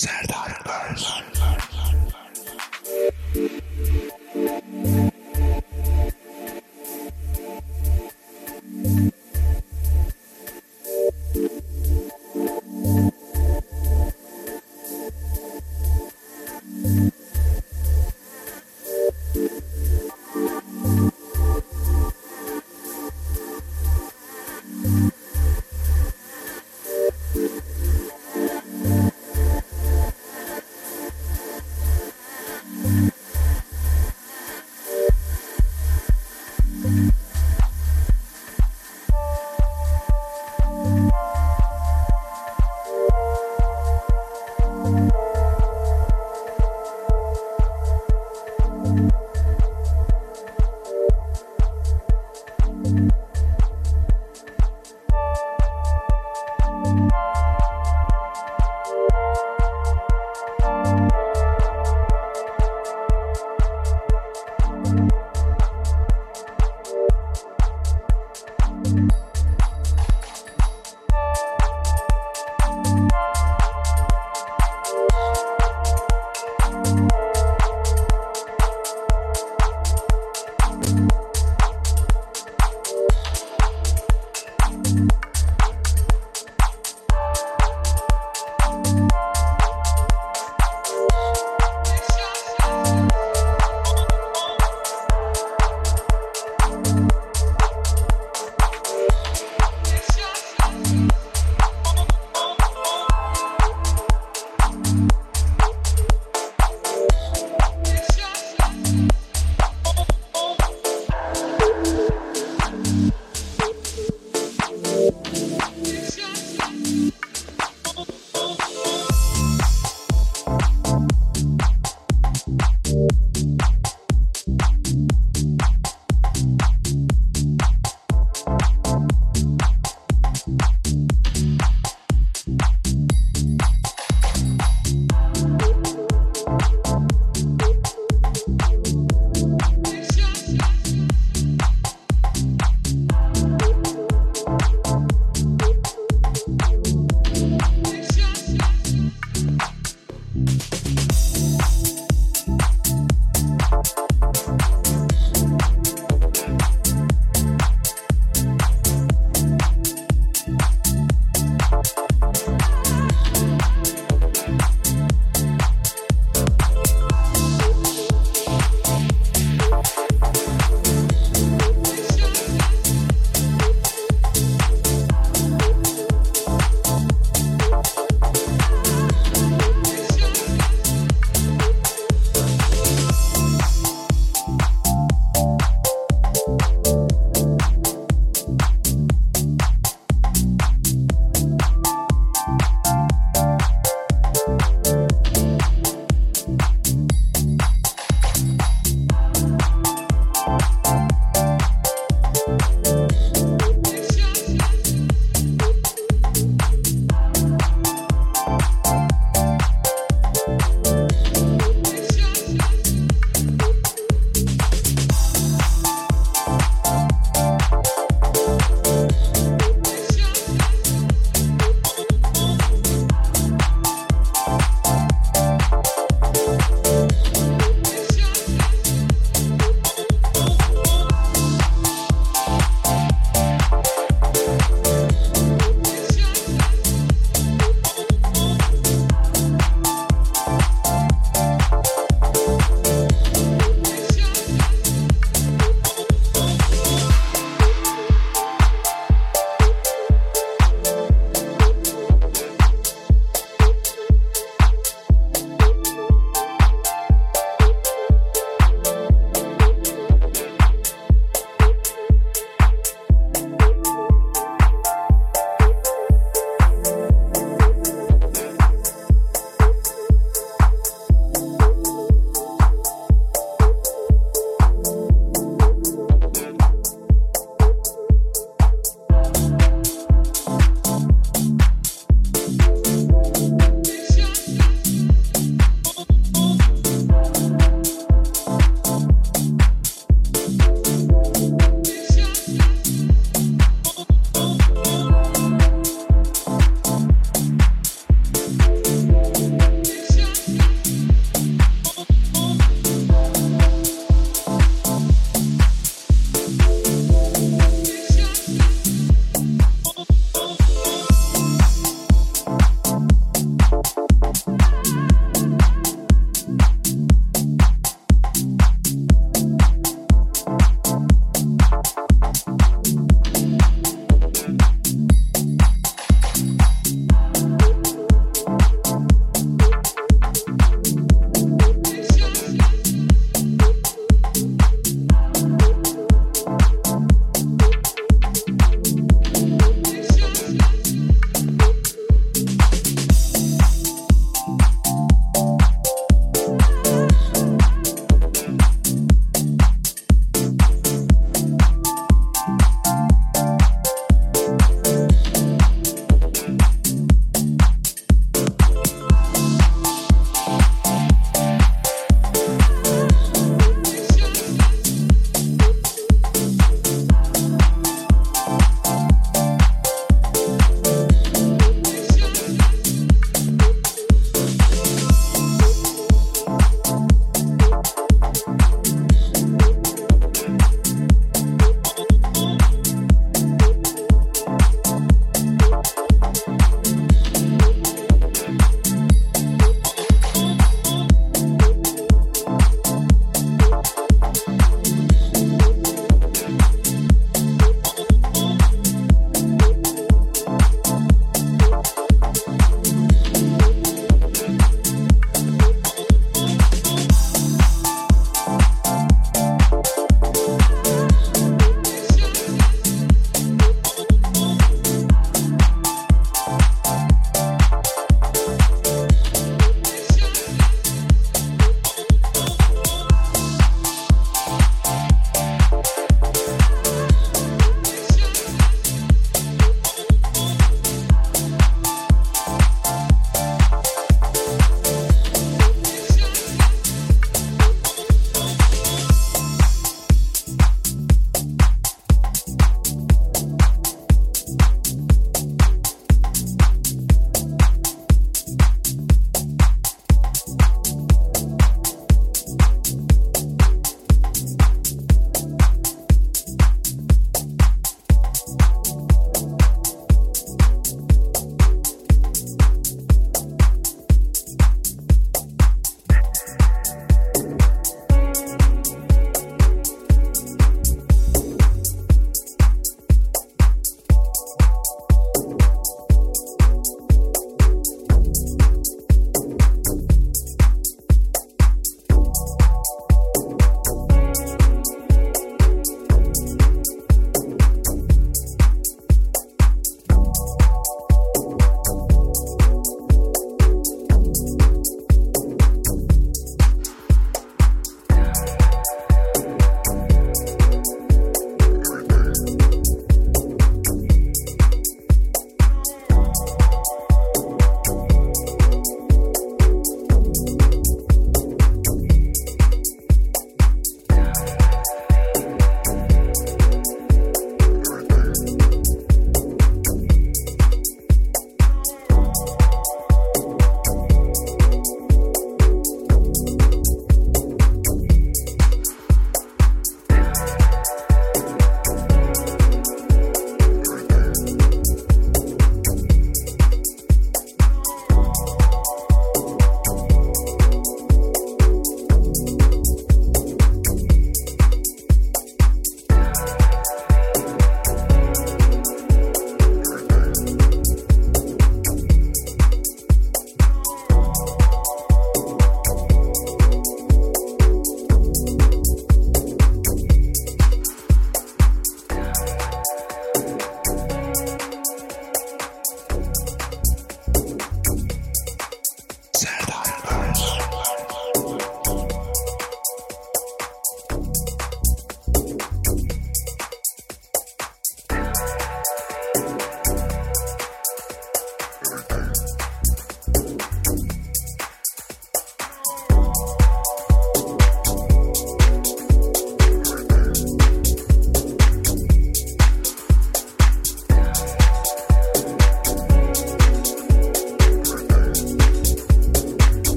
Serdar Öz.